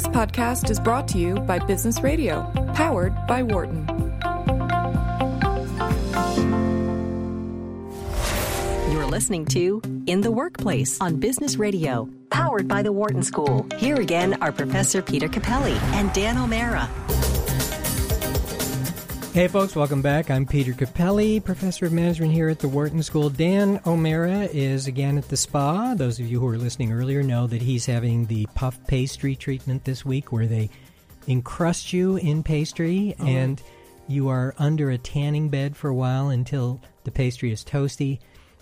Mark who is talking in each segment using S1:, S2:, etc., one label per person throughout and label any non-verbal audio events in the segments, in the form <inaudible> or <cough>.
S1: This podcast is brought to you by Business Radio, powered by Wharton.
S2: You're listening to In the Workplace on Business Radio, powered by the Wharton School. Here again are Professor Peter Cappelli and Dan O'Mara.
S3: Hey, folks, welcome back. I'm Peter Cappelli, professor of management here at the Wharton School. Dan O'Mara is again at the spa. Those of you who were listening earlier know that he's having the puff pastry treatment this week where they encrust you in pastry oh. and you are under a tanning bed for a while until the pastry is toasty.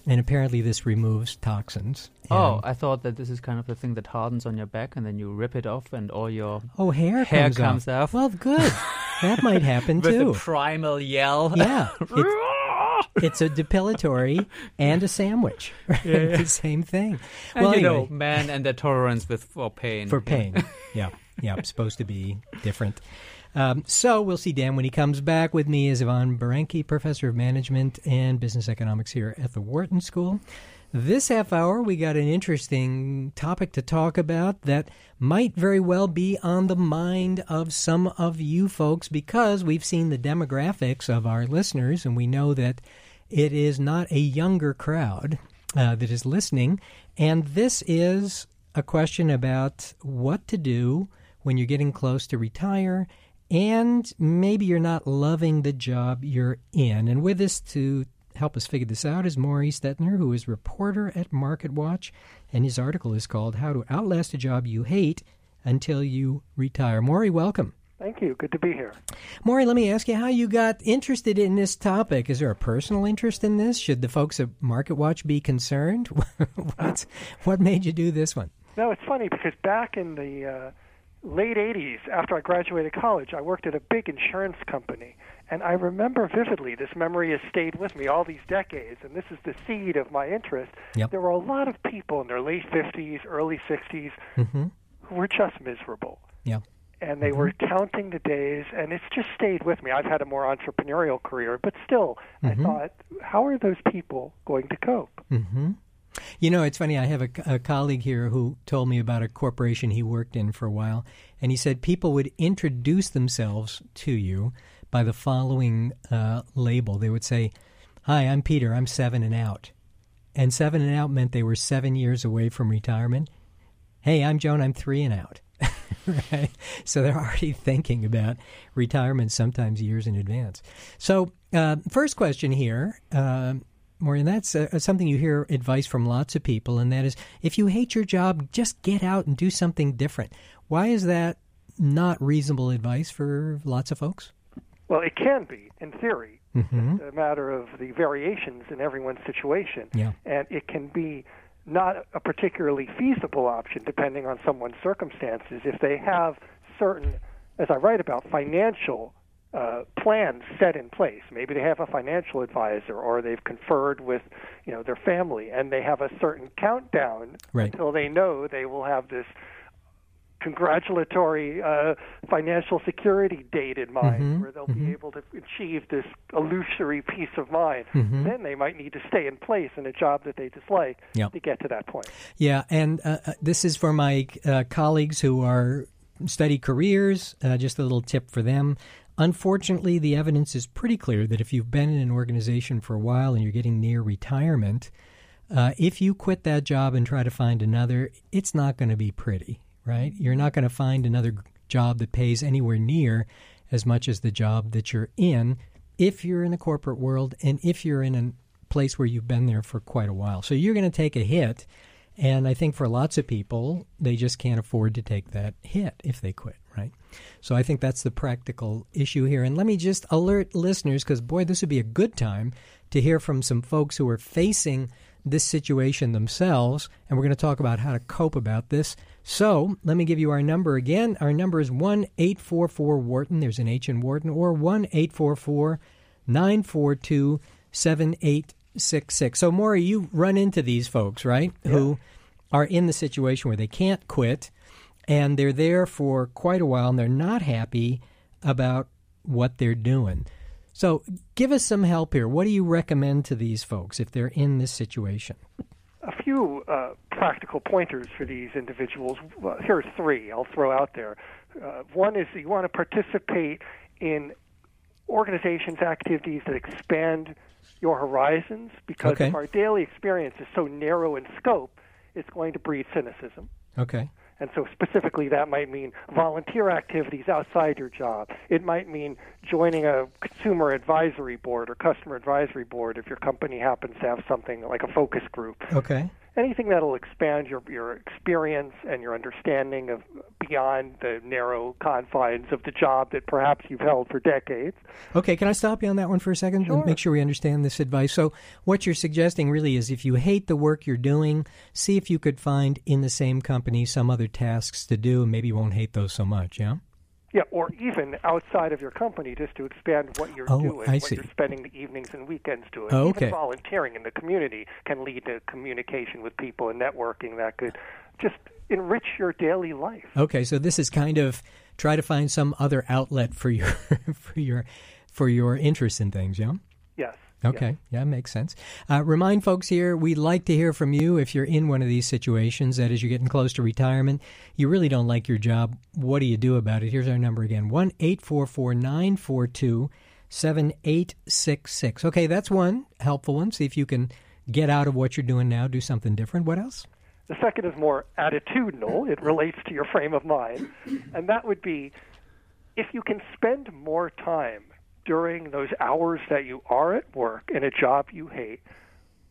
S3: And apparently, this removes toxins.
S4: oh, I thought that this is kind of the thing that hardens on your back, and then you rip it off, and all your
S3: oh hair
S4: hair
S3: comes,
S4: comes
S3: off.
S4: off.
S3: Well, good. <laughs> that might happen <laughs>
S4: With
S3: too.
S4: a primal yell.
S3: Yeah, <laughs> it's, it's a depilatory and a sandwich. <laughs> Yeah, yeah. the same thing.
S4: And
S3: well,
S4: you
S3: anyway,
S4: know, man and their tolerance with for pain.
S3: for pain. yeah, yeah, supposed to be different. Um, so we'll see Dan when he comes back. With me is Iwan Barankay, professor of management and business economics here at the Wharton School. This half hour, we got an interesting topic to talk about that might very well be on the mind of some of you folks because we've seen the demographics of our listeners and we know that it is not a younger crowd uh, that is listening. And this is a question about what to do when you're getting close to retire and maybe you're not loving the job you're in. And with us to help us figure this out is Morey Stettner, who is reporter at MarketWatch, and his article is called How to Outlast a Job You Hate Until You Retire. Morey, welcome.
S5: Thank you. Good to be here.
S3: Morey, let me ask you how you got interested in this topic. Is there a personal interest in this? Should the folks at MarketWatch be concerned? <laughs> What's, what made you do this one?
S5: No, it's funny because back in the uh, late 80s, after I graduated college, I worked at a big insurance company. And I remember vividly, this memory has stayed with me all these decades, and this is the seed of my interest.
S3: Yep.
S5: There were a lot of people in their late 50s, early 60s
S3: mm-hmm.
S5: who were just miserable.
S3: Yeah.
S5: And they
S3: mm-hmm.
S5: were counting the days, and it's just stayed with me. I've had a more entrepreneurial career, but still,
S3: mm-hmm.
S5: I thought, how are those people going to cope?
S3: You know, it's funny. I have a, a, colleague here who told me about a corporation he worked in for a while, and he said people would introduce themselves to you by the following uh, label. They would say, Hi, I'm Peter. I'm seven and out. And seven and out meant they were seven years away from retirement. Hey, I'm Joan. I'm three and out. <laughs> right? So they're already thinking about retirement sometimes years in advance. So, uh, first question here. Uh, Maureen, that's uh, something you hear advice from lots of people, and that is if you hate your job, just get out and do something different. Why is that not reasonable advice for lots of folks?
S5: Well, it can be, in theory.
S3: Mm-hmm.
S5: It's a matter of the variations in everyone's situation.
S3: Yeah.
S5: And it can be not a particularly feasible option depending on someone's circumstances. If they have certain, as I write about, financial uh, plans set in place. Maybe they have a financial advisor, or they've conferred with, you know, their family, and they have a certain countdown
S3: right.
S5: until they know they will have this congratulatory uh, financial security date in mind,
S3: mm-hmm.
S5: where they'll
S3: mm-hmm.
S5: be able to achieve this illusory peace of mind.
S3: Mm-hmm.
S5: Then they might need to stay in place in a job that they dislike
S3: yep.
S5: to get to that point.
S3: Yeah, and uh, this is for my uh, colleagues who are study careers. Uh, just a little tip for them. Unfortunately, the evidence is pretty clear that if you've been in an organization for a while and you're getting near retirement, uh, if you quit that job and try to find another, it's not going to be pretty, right? You're not going to find another job that pays anywhere near as much as the job that you're in if you're in the corporate world and if you're in a place where you've been there for quite a while. So you're going to take a hit. And I think for lots of people, they just can't afford to take that hit if they quit? So I think that's the practical issue here. And let me just alert listeners, because boy, this would be a good time to hear from some folks who are facing this situation themselves. And we're going to talk about how to cope about this. So let me give you our number again. Our number is 1 844 Wharton. There's an H in Wharton, or 1 844 942 7866. So, Morey, you run into these folks, right?
S5: Yeah.
S3: Who are in the situation where they can't quit and they're there for quite a while and they're not happy about what they're doing. So, give us some help here. What do you recommend to these folks if they're in this situation?
S5: A few uh, practical pointers for these individuals. Well, are three I'll throw out there. Uh, one is you want to participate in organizations' activities that expand your horizons because
S3: Okay.
S5: if our daily experience is so narrow in scope, it's going to breed cynicism.
S3: Okay.
S5: And so, specifically, that might mean volunteer activities outside your job. It might mean joining a consumer advisory board or customer advisory board if your company happens to have something like a focus group.
S3: Okay.
S5: Anything that'll expand your, your experience and your understanding of beyond the narrow confines of the job that perhaps you've held for decades.
S3: Okay, can I stop you on that one for a second and make sure we understand this advice? So, what you're suggesting really is if you hate the work you're doing, see if you could find in the same company some other tasks to do, and maybe you won't hate those so much, yeah?
S5: Yeah, or even outside of your company, just to expand what you're
S3: Oh,
S5: doing,
S3: I
S5: what
S3: see.
S5: you're spending the evenings and weekends doing.
S3: Oh,
S5: Even
S3: okay.
S5: volunteering in the community can lead to communication with people and networking that could just enrich your daily life.
S3: Okay, so this is kind of try to find some other outlet for your <laughs> for your for your interest in things, yeah?
S5: Yes.
S3: Okay, yeah, makes sense. Uh, remind folks here, we'd like to hear from you if you're in one of these situations. That is, you're getting close to retirement, you really don't like your job. What do you do about it? Here's our number again: one eight four four nine four two seven eight six six. Okay, that's one helpful one. See if you can get out of what you're doing now, do something different. What else?
S5: The second is more attitudinal. It relates to your frame of mind. And that would be if you can spend more time during those hours that you are at work in a job you hate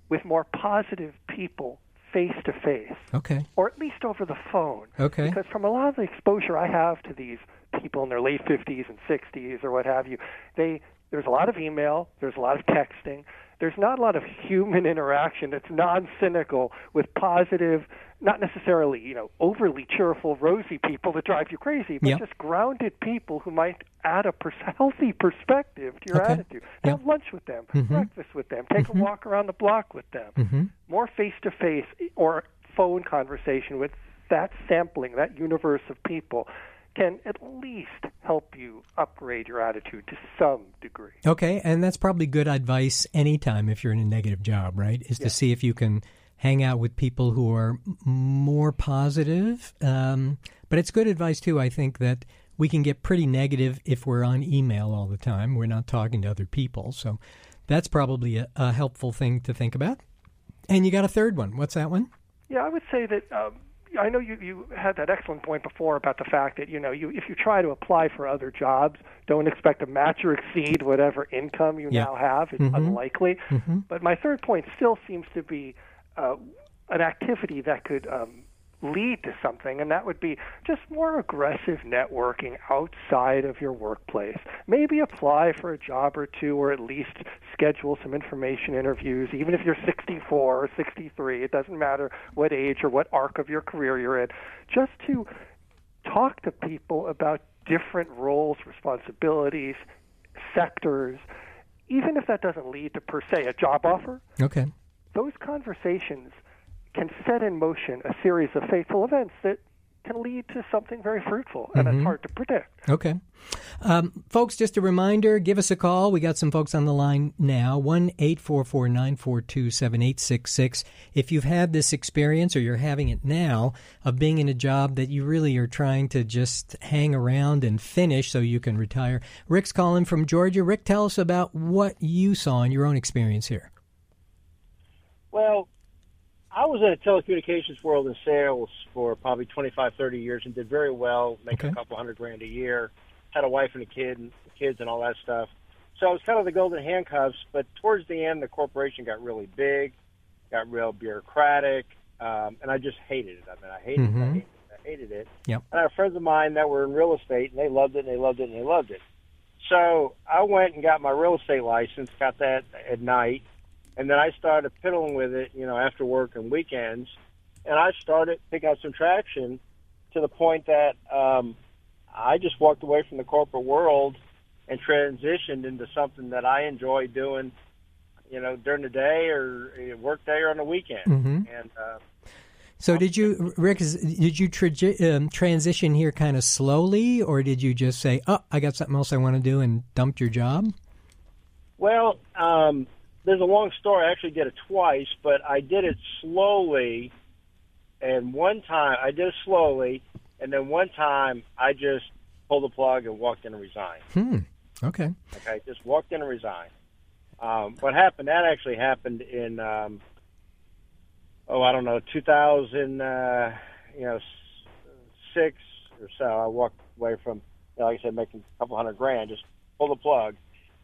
S5: with more positive people face to face,
S3: Okay,
S5: or at least over the phone.
S3: Okay.
S5: Because from a lot of the exposure I have to these people in their late 50s and 60s or what have you, they there's a lot of email, there's a lot of texting, there's not a lot of human <laughs> interaction that's non-cynical with positive, not necessarily you know overly cheerful, rosy people that drive you crazy, but
S3: Yep.
S5: just grounded people who might add a pers- <laughs> healthy perspective to your
S3: Okay.
S5: attitude.
S3: Yep.
S5: Have lunch with them,
S3: Mhm.
S5: breakfast with them, take a walk around the block with them
S3: hmm
S5: more face to face or phone conversation with that sampling, that universe of people, can at least help you upgrade your attitude to some degree.
S3: Okay, and that's probably good advice anytime if you're in a negative job, right? Is to see if you can hang out with people who are more positive. Um, but it's good advice, too, I think, that we can get pretty negative if we're on email all the time. We're not talking to other people. So that's probably a, a helpful thing to think about. And you got a third one. What's that one?
S5: Yeah, I would say that. Um, I know you, you had that excellent point before about the fact that you know you if you try to apply for other jobs, don't expect to match or exceed whatever income you
S3: Yeah.
S5: now have. It's
S3: Mhm.
S5: unlikely.
S3: Mhm.
S5: But my third point still seems to be uh, an activity that could um, lead to something, and that would be just more aggressive networking outside of your workplace. Maybe apply for a job or two, or at least schedule some information interviews, even if you're 64 or 63. It doesn't matter what age or what arc of your career you're in. Just to talk to people about different roles, responsibilities, sectors, even if that doesn't lead to per se a job offer
S3: Okay.
S5: Those conversations can set in motion a series of fateful events that can lead to something very fruitful, and it's hard to predict.
S3: Okay. Um, folks, just a reminder give us a call. We got some folks on the line now 1 844 942 7866. If you've had this experience or you're having it now of being in a job that you really are trying to just hang around and finish so you can retire, Rick's calling from Georgia. Rick, tell us about what you saw in your own experience here.
S6: Well, I was in a telecommunications world in sales for probably 25, 30 years and did very well, making
S3: Okay.
S6: a couple hundred grand a year. Had a wife and a kid and kids and all that stuff. So I was kind of the golden handcuffs, but towards the end, the corporation got really big, got real bureaucratic, um, and I just hated it. I mean, I hated
S3: Mhm.
S6: it. I hated it. I hated it.
S3: Yep.
S6: And I have friends of mine that were in real estate, and they loved it, and they loved it, and they loved it. So I went and got my real estate license, got that at night, and then I started piddling with it, you know, after work and weekends, and I started picking up some traction to the point that um, I just walked away from the corporate world and transitioned into something that I enjoy doing, you know, during the day or uh, work day or on the weekend.
S3: Mhm.
S6: And uh,
S3: So, did you, Rick, did you traji- um, transition here kind of slowly, or did you just say, oh, I got something else I want to do and dumped your job?
S6: Well, um, there's a long story. I actually did it twice, but I did it slowly. And one time I did it slowly, and then one time I just pulled the plug and walked in and resigned.
S3: Hmm. Okay.
S6: Okay, just walked in and resigned. Um, what happened? That actually happened in, um, oh, I don't know, 2000, uh, you know, s- six or so. I walked away from, you know, like I said, making a couple hundred grand, just pulled the plug.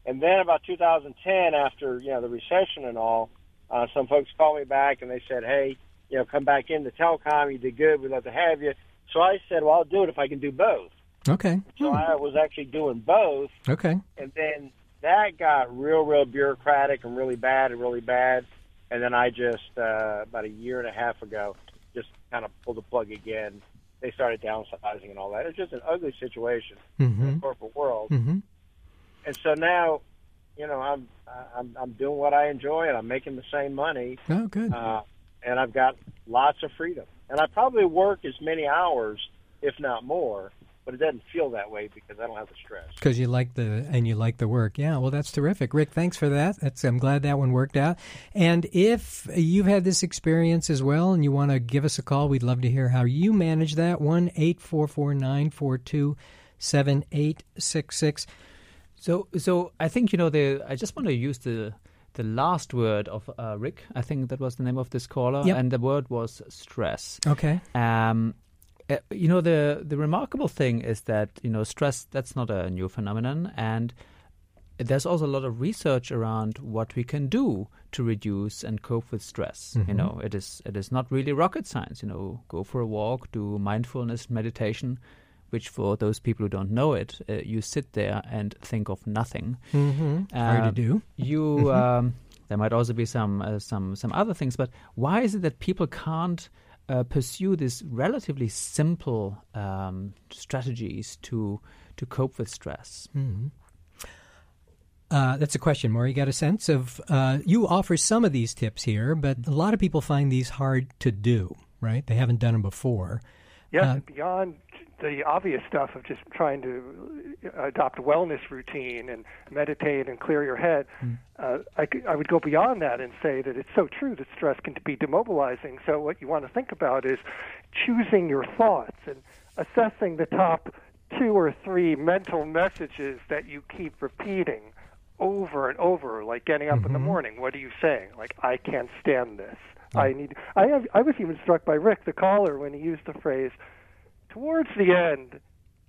S6: And then about 2010, after you know the recession and all, uh, some folks called me back and they said, "Hey, you know, come back into telecom. You did good. We'd love to have you." So I said, "Well, I'll do it if I can do both."
S3: Okay.
S6: So I was actually doing both,
S3: Okay.
S6: and then that got real, real bureaucratic and really bad and really bad. And then I just uh, about a year and a half ago just kind of pulled the plug again. They started downsizing and all that. It's just an ugly situation in
S3: Mm-hmm.
S6: the corporate world.
S3: Mm-hmm.
S6: And so now, you know, I'm I'm I'm doing what I enjoy and I'm making the same money,
S3: Oh, good.
S6: uh, and I've got lots of freedom. And I probably work as many hours, if not more, but it doesn't feel that way because I don't have the stress.
S3: Because you like the and you like the work, yeah. Well, that's terrific, Rick. Thanks for that. That's I'm glad that one worked out. And if you've had this experience as well, and you want to give us a call, we'd love to hear how you manage that. One eight four four nine four two seven eight six six.
S4: So, so I think you know the. I just want to use the the last word of uh, Rick. I think that was the name of this caller,
S3: Yep.
S4: and the word was stress.
S3: Okay.
S4: Um, uh, you know the the remarkable thing is that you know stress that's not a new phenomenon, and there's also a lot of research around what we can do to reduce and cope with stress. You know, it is it is not really rocket science. You know, go for a walk, do mindfulness meditation, which for those people who don't know it, uh, you sit there and think of nothing.
S3: Mm-hmm. Hard to
S4: Uh,
S3: do.
S4: You um, there might also be some uh, some some other things, but why is it that people can't uh, pursue these relatively simple um, strategies to to cope with stress?
S3: Uh, that's a question, Morey. You got a sense of uh, you offer some of these tips here, but a lot of people find these hard to do. Right? They haven't done them before.
S5: Yes,
S3: Uh,
S5: beyond the obvious stuff of just trying to adopt a wellness routine and meditate and clear your head, uh, I, could, I would go beyond that and say that it's so true that stress can be demobilizing. So what you want to think about is choosing your thoughts and assessing the top two or three mental messages that you keep repeating over and over, like getting up in the morning. What are you saying? Like, I can't stand this. I need. I have. I was even struck by Rick, the caller, when he used the phrase towards the end.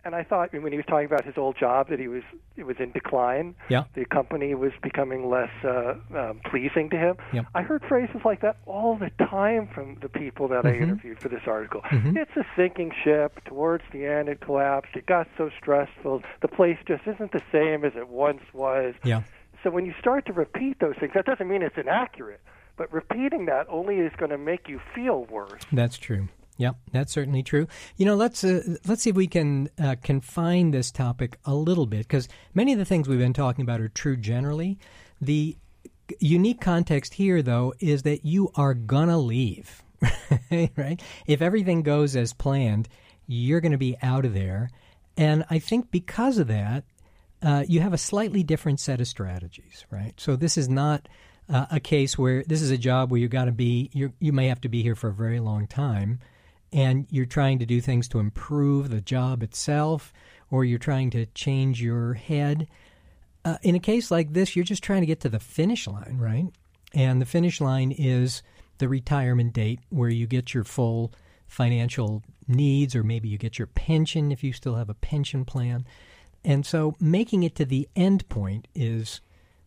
S5: And I thought when he was talking about his old job that he was it was in decline.
S3: Yeah.
S5: The company was becoming less uh, um, pleasing to him.
S3: Yep.
S5: I heard phrases like that all the time from the people that
S3: Mm-hmm.
S5: I interviewed for this article. It's a sinking ship. Towards the end, it collapsed. It got so stressful. The place just isn't the same as it once was.
S3: Yeah.
S5: So when you start to repeat those things, that doesn't mean it's inaccurate, but repeating that only is going to make you feel worse.
S3: That's true. Yep, that's certainly true. You know, let's uh, let's see if we can uh, confine this topic a little bit because many of the things we've been talking about are true generally. The unique context here, though, is that you are gonna leave, <laughs> right? If everything goes as planned, you're going to be out of there, and I think because of that, uh, you have a slightly different set of strategies, right? So this is not uh, a case where this is a job where you got to be you you may have to be here for a very long time, and you're trying to do things to improve the job itself, or you're trying to change your head. Uh, in a case like this, you're just trying to get to the finish line, right? And the finish line is the retirement date where you get your full financial needs, or maybe you get your pension if you still have a pension plan. And so making it to the end point is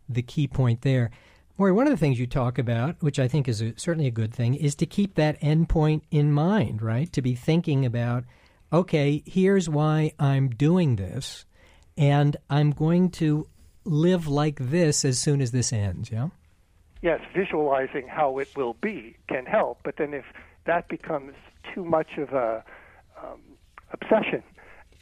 S3: the key point there. Morey, one of the things you talk about, which I think is a, certainly a good thing, is to keep that endpoint in mind, right? To be thinking about, okay, here's why I'm doing this, and I'm going to live like this as soon as this ends, yeah?
S5: yes, visualizing how it will be can help, but then if that becomes too much of a um, obsession,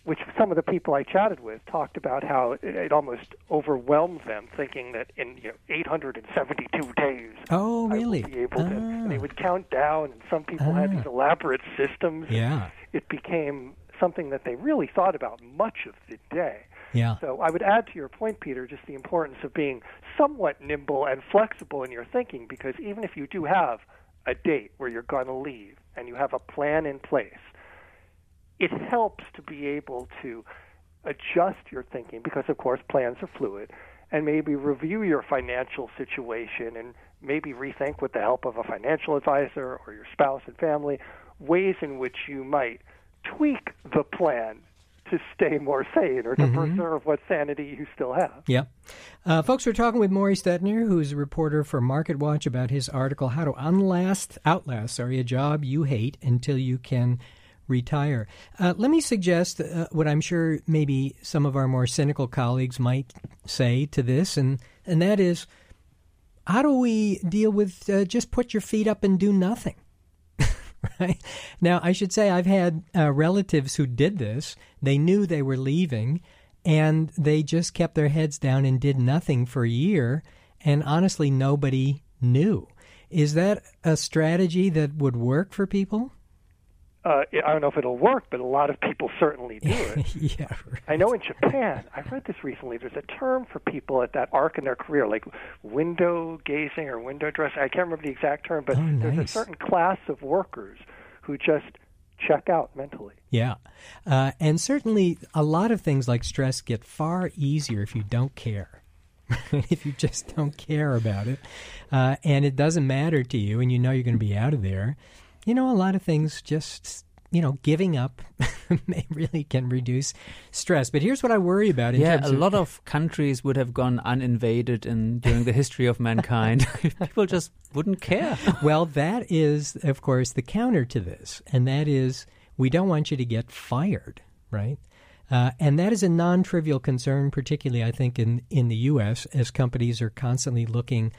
S5: which some of the people I chatted with talked about how it, it almost overwhelmed them, thinking that in you know 872 days,
S3: Oh,
S5: I will
S3: really?
S5: be able to. And they
S3: Ah.
S5: would count down, and some people had
S3: Ah.
S5: these elaborate systems.
S3: Yeah.
S5: It became something that they really thought about much of the day.
S3: Yeah.
S5: So I would add to your point, Peter, just the importance of being somewhat nimble and flexible in your thinking because even if you do have a date where you're going to leave and you have a plan in place, it helps to be able to adjust your thinking because, of course, plans are fluid and maybe review your financial situation and maybe rethink with the help of a financial advisor or your spouse and family ways in which you might tweak the plan to stay more sane or to
S3: Mm-hmm.
S5: preserve what sanity you still have.
S3: Yep. Uh, folks, we're talking with Morey Stettner, who's a reporter for Market Watch about his article, How to Unlast, Outlast, sorry, a Job You Hate Until You Can Retire. Uh, let me suggest uh, what I'm sure maybe some of our more cynical colleagues might say to this, and, and that is how do we deal with uh, just put your feet up and do nothing? <laughs> right? Now, I should say I've had uh, relatives who did this. They knew they were leaving, and they just kept their heads down and did nothing for a year. And honestly, nobody knew. Is that a strategy that would work for people?
S5: Uh, I don't know if it'll work, but a lot of people certainly do it. <laughs>
S3: yeah. Right.
S5: I know in Japan, I read this recently, there's a term for people at that arc in their career, like window gazing or window dressing. I can't remember the exact term, but
S3: Oh,
S5: there's a certain class of workers who just check out mentally.
S3: Yeah. Uh, and certainly, a lot of things like stress get far easier if you don't care. <laughs> if you just don't care about it, uh, and it doesn't matter to you, and you know you're going to be out of there, you know, a lot of things just, you know, giving up <laughs> may really can reduce stress. But here's what I worry about in
S4: Yeah, a
S3: of
S4: lot of countries would have gone uninvaded in during the history of mankind <laughs> <laughs> people just wouldn't care.
S3: well, that is, of course, the counter to this, and that is we don't want you to get fired, right? Uh, and that is a non-trivial concern, particularly, I think, in in the U.S. as companies are constantly looking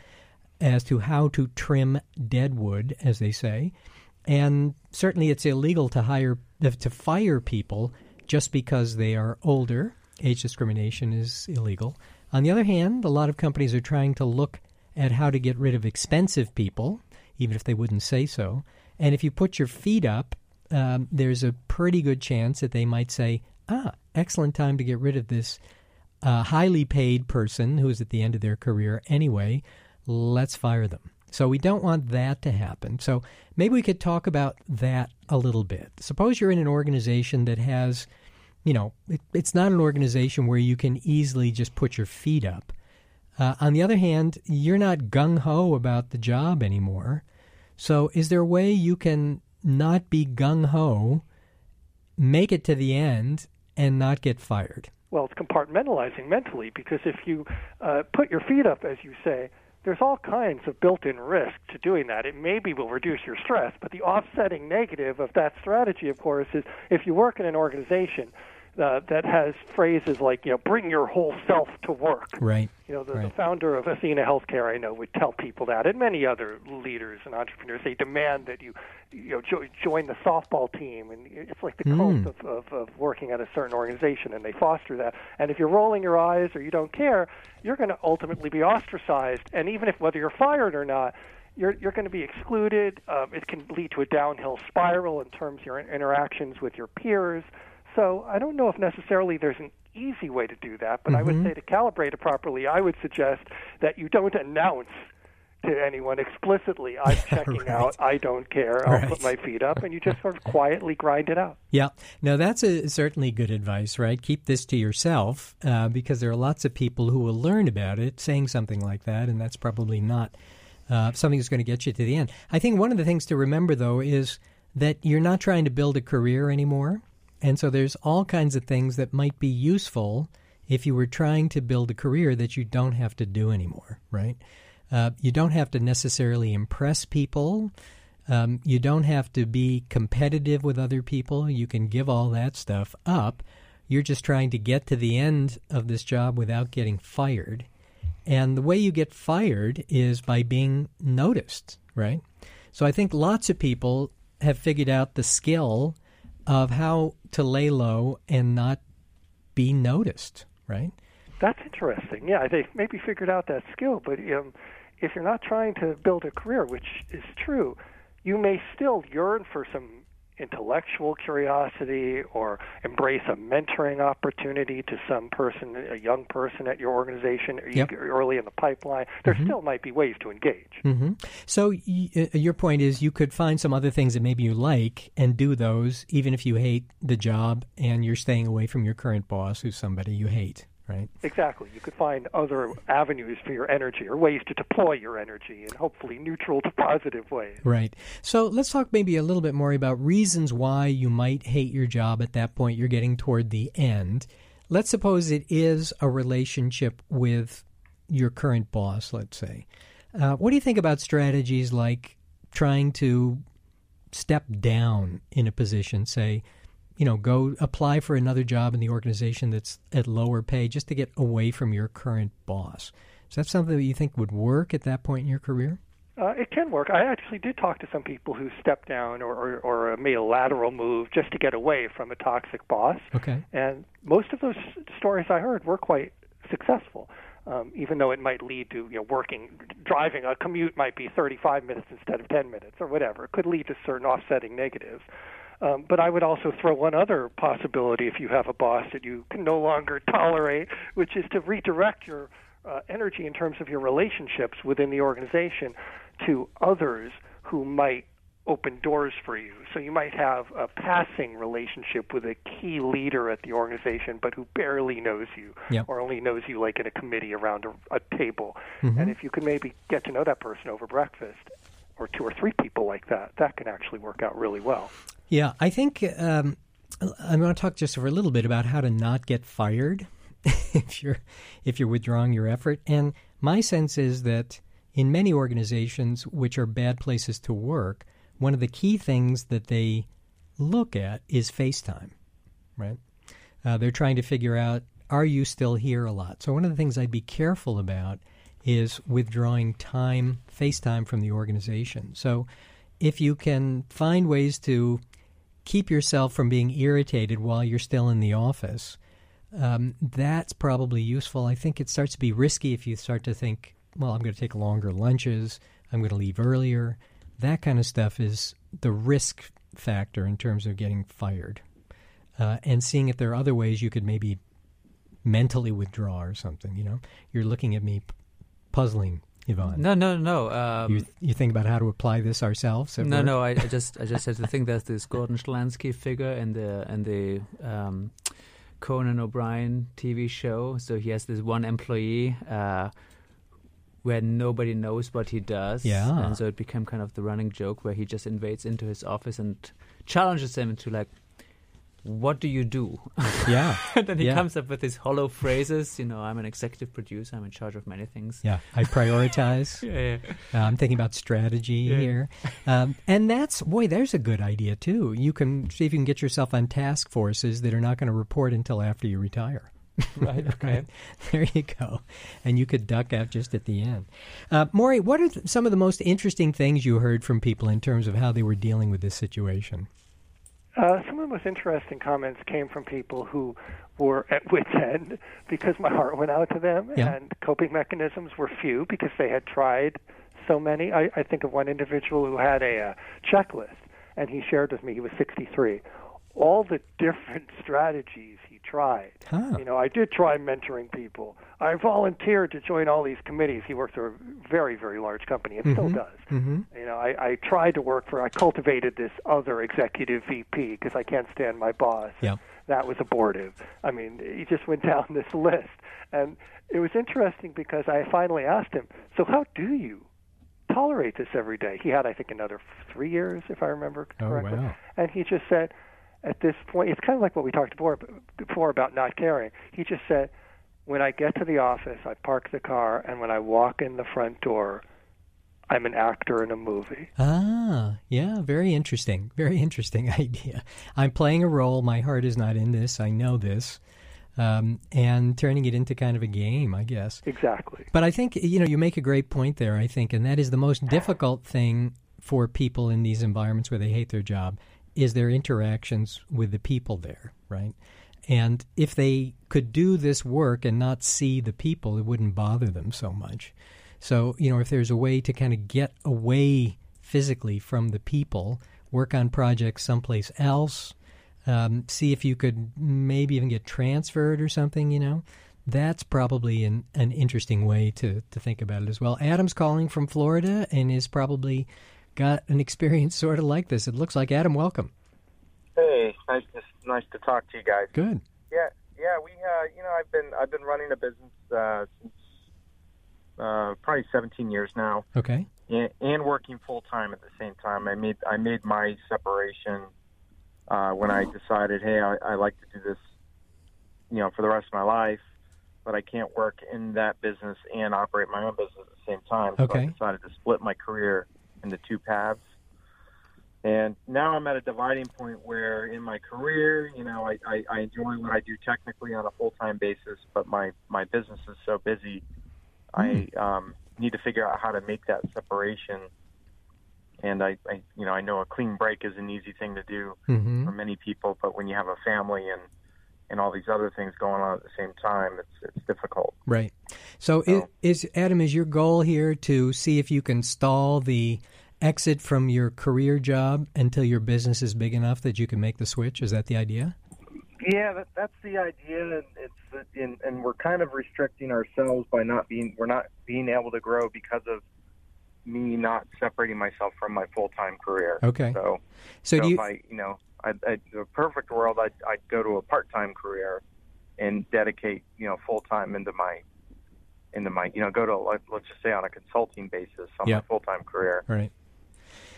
S3: as to how to trim dead wood, as they say, and certainly it's illegal to hire to fire people just because they are older. Age discrimination is illegal. On the other hand, a lot of companies are trying to look at how to get rid of expensive people, even if they wouldn't say so. And if you put your feet up, um, there's a pretty good chance that they might say, ah, excellent time to get rid of this uh, highly paid person who is at the end of their career anyway. Let's fire them. So we don't want that to happen. So maybe we could talk about that a little bit. Suppose you're in an organization that has, you know, it, it's not an organization where you can easily just put your feet up. Uh, on the other hand, you're not gung ho about the job anymore. So is there a way you can not be gung ho, make it to the end, and not get fired?
S5: Well, it's compartmentalizing mentally because if you uh, put your feet up, as you say, there's all kinds of built-in risk to doing that. It maybe will reduce your stress, but the offsetting negative of that strategy, of course, is if you work in an organization uh, that has phrases like, you know, bring your whole self to work.
S3: Right.
S5: You know, the, the founder of Athena Healthcare, I know, would tell people that, and many other leaders and entrepreneurs. They demand that you, you know, jo- join the softball team, and it's like the
S3: Mm.
S5: cult of, of, of working at a certain organization, and they foster that. And if you're rolling your eyes or you don't care, you're going to ultimately be ostracized. And even if whether you're fired or not, you're you're going to be excluded. Um, it can lead to a downhill spiral in terms of your interactions with your peers. So I don't know if necessarily there's an easy way to do that, but I would say to calibrate it properly, I would suggest that you don't announce to anyone explicitly, I'm <laughs> checking
S3: Right.
S5: out, I don't care, I'll
S3: Right.
S5: put my feet up, and you just sort of <laughs> quietly grind it out.
S3: Yeah. No, that's a, certainly good advice, right? Keep this to yourself uh, because there are lots of people who will learn about it saying something like that, and that's probably not uh, something that's going to get you to the end. I think one of the things to remember, though, is that you're not trying to build a career anymore. And so there's all kinds of things that might be useful if you were trying to build a career that you don't have to do anymore, right? Uh, you don't have to necessarily impress people. Um, you don't have to be competitive with other people. You can give all that stuff up. You're just trying to get to the end of this job without getting fired. And the way you get fired is by being noticed, right? So I think lots of people have figured out the skill of how to lay low and not be noticed, right?
S5: That's interesting. Yeah, they've maybe figured out that skill, but um, if you're not trying to build a career, which is true, you may still yearn for some intellectual curiosity or embrace a mentoring opportunity to some person, a young person at your organization
S3: Yep.
S5: early in the pipeline, there still might be ways to engage.
S3: hmm So y- uh, your point is you could find some other things that maybe you like and do those, even if you hate the job and you're staying away from your current boss, who's somebody you hate, right?
S5: Exactly. You could find other avenues for your energy or ways to deploy your energy in hopefully neutral to positive ways.
S3: Right. So let's talk maybe a little bit more about reasons why you might hate your job at that point. You're getting toward the end. Let's suppose it is a relationship with your current boss, let's say. Uh, what do you think about strategies like trying to step down in a position, say, you know, go apply for another job in the organization that's at lower pay just to get away from your current boss? Is that something that you think would work at that point in your career?
S5: Uh, it can work. I actually did talk to some people who stepped down or, or, or uh, made a lateral move just to get away from a toxic boss.
S3: Okay.
S5: And most of those stories I heard were quite successful, um, even though it might lead to you know working, driving a commute might be 35 minutes instead of 10 minutes or whatever. It could lead to certain offsetting negatives. Um, but I would also throw one other possibility if you have a boss that you can no longer <laughs> tolerate, which is to redirect your uh, energy in terms of your relationships within the organization to others who might open doors for you. So you might have a passing relationship with a key leader at the organization, but who barely knows you
S3: Yep.
S5: or only knows you like in a committee around a, a table. And if you can maybe get to know that person over breakfast or two or three people like that, that can actually work out really well.
S3: Yeah, I think um, I'm going to talk just for a little bit about how to not get fired <laughs> if you're if you're withdrawing your effort. And my sense is that in many organizations, which are bad places to work, one of the key things that they look at is FaceTime, right? Uh, they're trying to figure out are you still here a lot. So one of the things I'd be careful about is withdrawing time, FaceTime from the organization. So if you can find ways to keep yourself from being irritated while you're still in the office, um, that's probably useful. I think it starts to be risky if you start to think, well, I'm going to take longer lunches, I'm going to leave earlier. That kind of stuff is the risk factor in terms of getting fired. Uh, and seeing if there are other ways you could maybe mentally withdraw or something. You know, you're looking at me p- puzzling, Iwan.
S4: No, no, no. Um,
S3: You you think about how to apply this ourselves?
S4: no,
S3: work?
S4: no. I, I <laughs> just, I just had to think. There's this Jordan Schlansky figure in the in the um, Conan O'Brien TV show. So he has this one employee uh, where nobody knows what he does.
S3: Yeah.
S4: and so it became kind of the running joke where he just invades into his office and challenges him to like, "What do you do?" <laughs>
S3: Yeah,
S4: and <laughs> then he
S3: Yeah.
S4: comes up with these hollow phrases. You know, I'm an executive producer. I'm in charge of many things.
S3: yeah. I prioritize. <laughs>
S4: Yeah, yeah.
S3: Uh, I'm thinking about strategy
S4: Yeah.
S3: here, um, and that's boy. There's a good idea too. You can see if you can get yourself on task forces that are not going to report until after you retire.
S4: Right. Okay.
S3: There you go, and you could duck out just at the end. Uh, Morey, what are th- some of the most interesting things you heard from people in terms of how they were dealing with this situation?
S5: Uh, some of the most interesting comments came from people who were at wit's end because my heart went out to them,
S3: Yeah.
S5: and coping mechanisms were few because they had tried so many. I, I think of one individual who had a uh, checklist, and he shared with me he was 63. All the different <laughs> strategies he tried.
S3: Huh.
S5: You know, I did try mentoring people. I volunteered to join all these committees. He worked for a very, very large company and still does.
S3: Mm-hmm.
S5: You know, I, I tried to work for. I cultivated this other executive VP because I can't stand my boss.
S3: Yeah.
S5: That was abortive. I mean, he just went down this list, and it was interesting because I finally asked him, "So how do you tolerate this every day?" He had, I think, another three years, if I remember correctly.
S3: Oh, wow.
S5: And he just said, at this point, it's kind of like what we talked before, before about not caring. He just said, when I get to the office, I park the car, and when I walk in the front door, I'm an actor in a movie.
S3: Ah, yeah, very interesting. Very interesting <laughs> idea. I'm playing a role. My heart is not in this. I know this. Um, and turning it into kind of a game, I guess.
S5: Exactly.
S3: But I think, you know, you make a great point there, I think, and that is the most <laughs> difficult thing for people in these environments where they hate their job is their interactions with the people there, right? And if they could do this work and not see the people, it wouldn't bother them so much. So, you know, if there's a way to kind of get away physically from the people work on projects someplace else, um, see if you could maybe even get transferred or something, you know. That's probably an, an interesting way to, to think about it as well. Adam's calling from Florida and is probably got an <laughs> experience sort of like this. It looks like Adam, welcome.
S7: Hey, nice to, nice to talk to you guys.
S3: Good.
S7: Yeah, yeah. We, uh, you know, I've been I've been running a business uh, since uh, probably 17 years now,
S3: Okay.
S7: and, and working full time at the same time. I made I made my separation uh, when I decided, hey, I, I like to do this, you know, for the rest of my life, but I can't work in that business and operate my own business at the same time. So
S3: Okay.
S7: I decided to split my career into two paths. And now I'm at a dividing point where in my career, you know, I, I, I enjoy what I do technically on a full time basis, but my, my business is so busy, I um, need to figure out how to make that separation. And I, I, you know, I know a clean break is an easy thing to do
S3: hmm
S7: for many people, but when you have a family and and all these other things going on at the same time, it's it's difficult.
S3: Right. So,
S7: So-
S3: is Adam, is your goal here to see if you can stall the exit from your career job until your business is big enough that you can make the switch? Is that the idea?
S7: Yeah, that, that's the idea, and it's and, and we're kind of restricting ourselves by not being we're not being able to grow because of me not separating myself from my full time career.
S3: Okay.
S7: So,
S3: So,
S7: so
S3: do you,
S7: I, you know, I, I, the perfect world, I'd, I'd go to a part time career and dedicate, you know, full time into my, into my, you know, go to like, let's just say on a consulting basis on
S3: Yeah.
S7: my full time career.
S3: Right.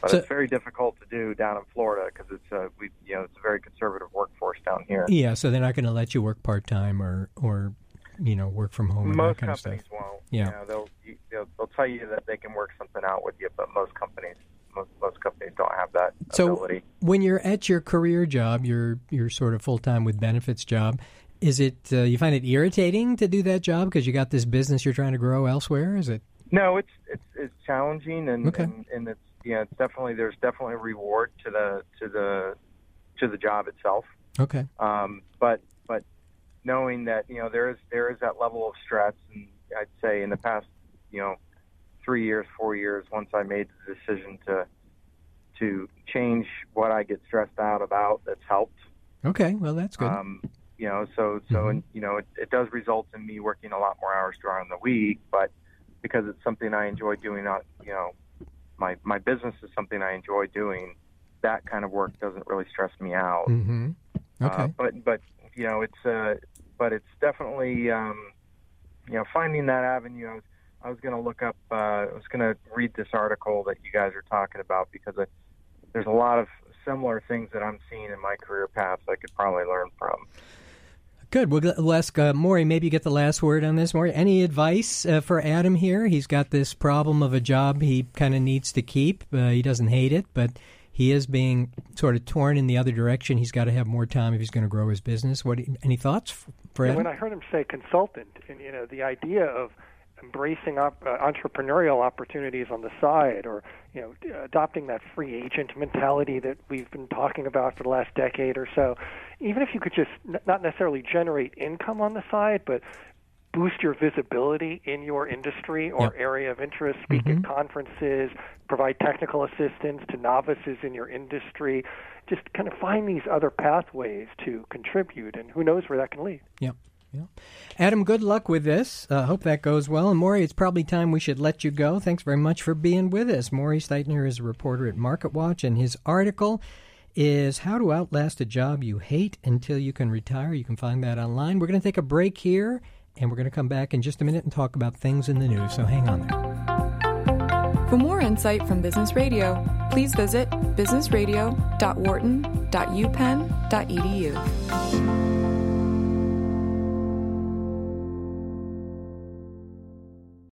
S7: But
S3: So-
S7: it's very difficult to do down in Florida because it's a, we, you know, it's a very conservative workforce down here.
S3: Yeah. So they're not going to let you work part time or or you know work from home
S7: Most
S3: that kind of
S7: companies
S3: stuff.
S7: won't.
S3: Yeah.
S7: You know, they'll, you, they'll they'll tell you that they can work something out with you, but most companies, most, most companies don't have that
S3: So
S7: ability.
S3: when you're at your career job, your your sort of full time with benefits job, is it uh, you find it irritating to do that job because you got this business you're trying to grow elsewhere? Is it?
S7: No, it's it's it's challenging and
S3: Okay.
S7: and, and it's yeah, it's definitely there's definitely a reward to the to the to the job itself.
S3: Okay.
S7: Um, but but knowing that you know there is there is that level of stress, and I'd say in the past you know three years, four years, once I made the decision to to change what I get stressed out about, that's helped.
S3: Okay. Well, that's good.
S7: Um, you know, so so
S3: Mhm.
S7: and you know, it, it does result in me working a lot more hours during the week, but because it's something I enjoy doing, on you know, my my business is something I enjoy doing. That kind of work doesn't really stress me out.
S3: mm-hmm. Okay.
S7: Uh, but but you know, it's uh, but it's definitely um, you know, finding that avenue. I was I was going to look up. Uh, I was going to read this article that you guys are talking about because I, there's a lot of similar things that I'm seeing in my career paths I could probably learn from.
S3: Good. We'll, we'll ask uh, Morey. Maybe you get the last word on this. Morey, any advice uh, for Adam here? He's got this problem of a job he kind of needs to keep. Uh, he doesn't hate it, but he is being sort of torn in the other direction. He's got to have more time if he's going to grow his business. What? Any thoughts for Adam?
S5: when I heard him say consultant, and you know, the idea of embracing op- uh, entrepreneurial opportunities on the side, or you know, adopting that free agent mentality that we've been talking about for the last decade or so, even if you could just n- not necessarily generate income on the side, but boost your visibility in your industry or
S3: Yep.
S5: area of interest, speak
S3: Mhm.
S5: at conferences, provide technical assistance to novices in your industry, just kind of find these other pathways to contribute, and who knows where that can lead.
S3: Yep. Yeah. Adam, good luck with this. uh, hope that goes well. And Morey, it's probably time we should let you go. Thanks very much for being with us. Morey Stettner is a reporter at MarketWatch, and his article is How to Outlast a Job You Hate Until You Can Retire. You can find that online. We're going to take a break here, and we're going to come back in just a minute and talk about things in the news. So hang on there.
S1: For more insight from Business Radio, please visit businessradio.wharton.upenn.edu.